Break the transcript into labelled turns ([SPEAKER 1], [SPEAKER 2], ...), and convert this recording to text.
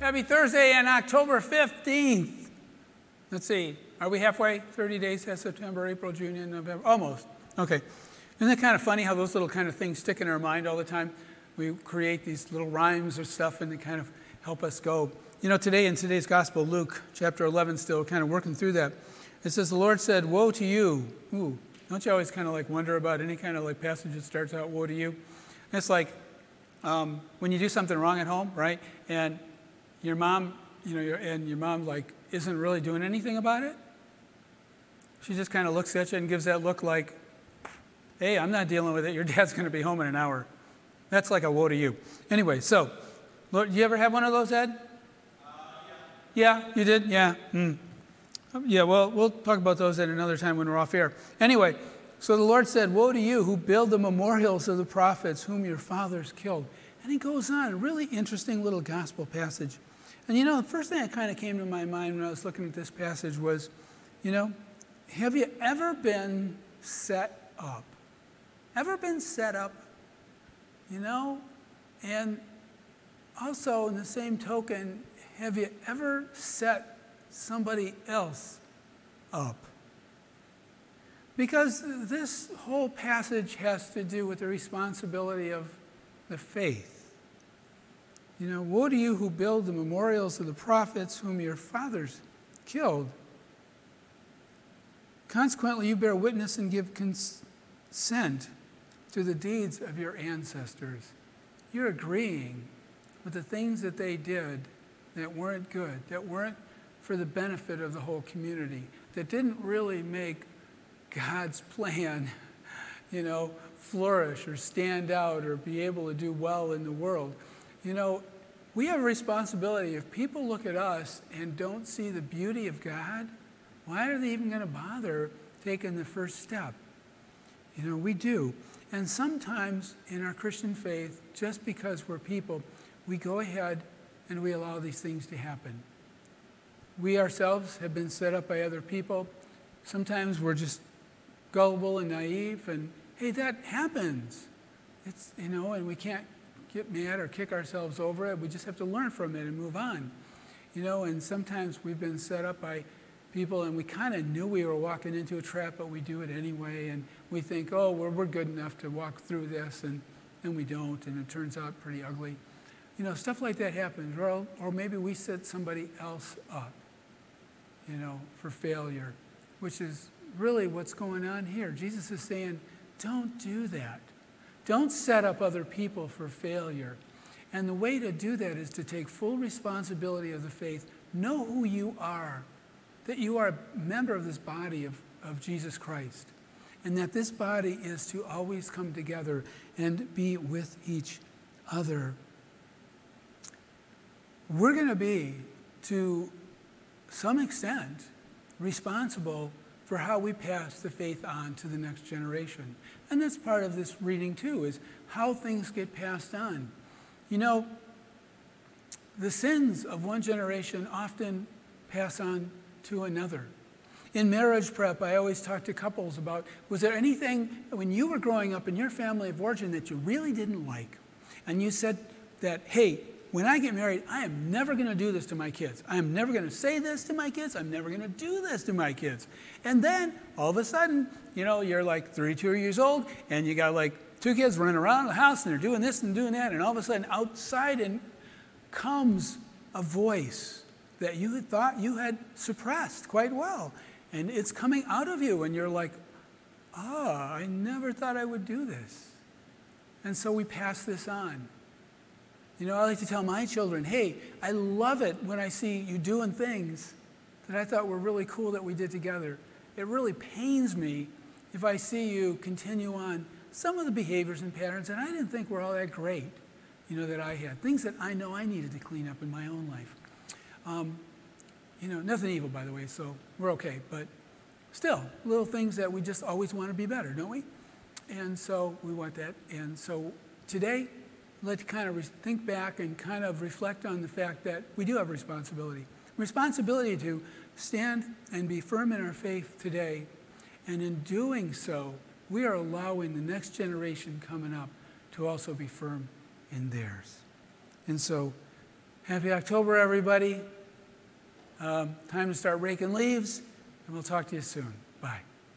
[SPEAKER 1] Happy Thursday and October 15th. Let's see, are we halfway? 30 days past September, April, June, and November? Almost. Okay. Isn't it kind of funny how those little kind of things stick in our mind all the time? We create these little rhymes or stuff and they kind of help us go. You know, today in today's gospel, Luke chapter 11, still kind of working through that, it says, The Lord said, Woe to you. Ooh, don't you always kind of like wonder about any kind of like passage that starts out, Woe to you? And it's like um, when you do something wrong at home, right? And your mom, you know, and your mom like isn't really doing anything about it. She just kind of looks at you and gives that look like, hey, I'm not dealing with it. Your dad's going to be home in an hour. That's like a woe to you. Anyway, so, Lord, you ever have one of those, Ed? Uh, yeah. yeah. you did? Yeah. Mm. Yeah, well, we'll talk about those at another time when we're off air. Anyway, so the Lord said, Woe to you who build the memorials of the prophets whom your fathers killed. And he goes on, a really interesting little gospel passage. And you know, the first thing that kind of came to my mind when I was looking at this passage was, you know, have you ever been set up? Ever been set up? You know? And also, in the same token, have you ever set somebody else up? Because this whole passage has to do with the responsibility of the faith. You know, woe to you who build the memorials of the prophets whom your fathers killed. Consequently, you bear witness and give consent to the deeds of your ancestors. You're agreeing with the things that they did that weren't good, that weren't for the benefit of the whole community, that didn't really make God's plan, you know, flourish or stand out or be able to do well in the world. You know, we have a responsibility. If people look at us and don't see the beauty of God, why are they even going to bother taking the first step? You know, we do. And sometimes in our Christian faith, just because we're people, we go ahead and we allow these things to happen. We ourselves have been set up by other people. Sometimes we're just gullible and naive, and hey, that happens. It's, you know, and we can't get mad or kick ourselves over it. We just have to learn from it and move on. You know, and sometimes we've been set up by people and we kind of knew we were walking into a trap, but we do it anyway. And we think, oh, we're, we're good enough to walk through this, and then we don't, and it turns out pretty ugly. You know, stuff like that happens. Or, or maybe we set somebody else up, you know, for failure, which is really what's going on here. Jesus is saying, don't do that. Don't set up other people for failure. And the way to do that is to take full responsibility of the faith. Know who you are, that you are a member of this body of, of Jesus Christ, and that this body is to always come together and be with each other. We're going to be, to some extent, responsible for how we pass the faith on to the next generation. And that's part of this reading too, is how things get passed on. You know, the sins of one generation often pass on to another. In marriage prep, I always talk to couples about was there anything when you were growing up in your family of origin that you really didn't like? And you said that, hey, when I get married, I am never going to do this to my kids. I am never going to say this to my kids. I'm never going to do this to my kids. And then all of a sudden, you know, you're like 32 years old and you got like two kids running around the house and they're doing this and doing that. And all of a sudden, outside and comes a voice that you had thought you had suppressed quite well. And it's coming out of you, and you're like, ah, oh, I never thought I would do this. And so we pass this on. You know, I like to tell my children, hey, I love it when I see you doing things that I thought were really cool that we did together. It really pains me if I see you continue on some of the behaviors and patterns that I didn't think were all that great, you know, that I had. Things that I know I needed to clean up in my own life. Um, you know, nothing evil, by the way, so we're okay. But still, little things that we just always want to be better, don't we? And so we want that. And so today, let's kind of think back and kind of reflect on the fact that we do have responsibility. Responsibility to stand and be firm in our faith today. And in doing so, we are allowing the next generation coming up to also be firm in theirs. And so, Happy October, everybody. Um, time to start raking leaves, and we'll talk to you soon. Bye.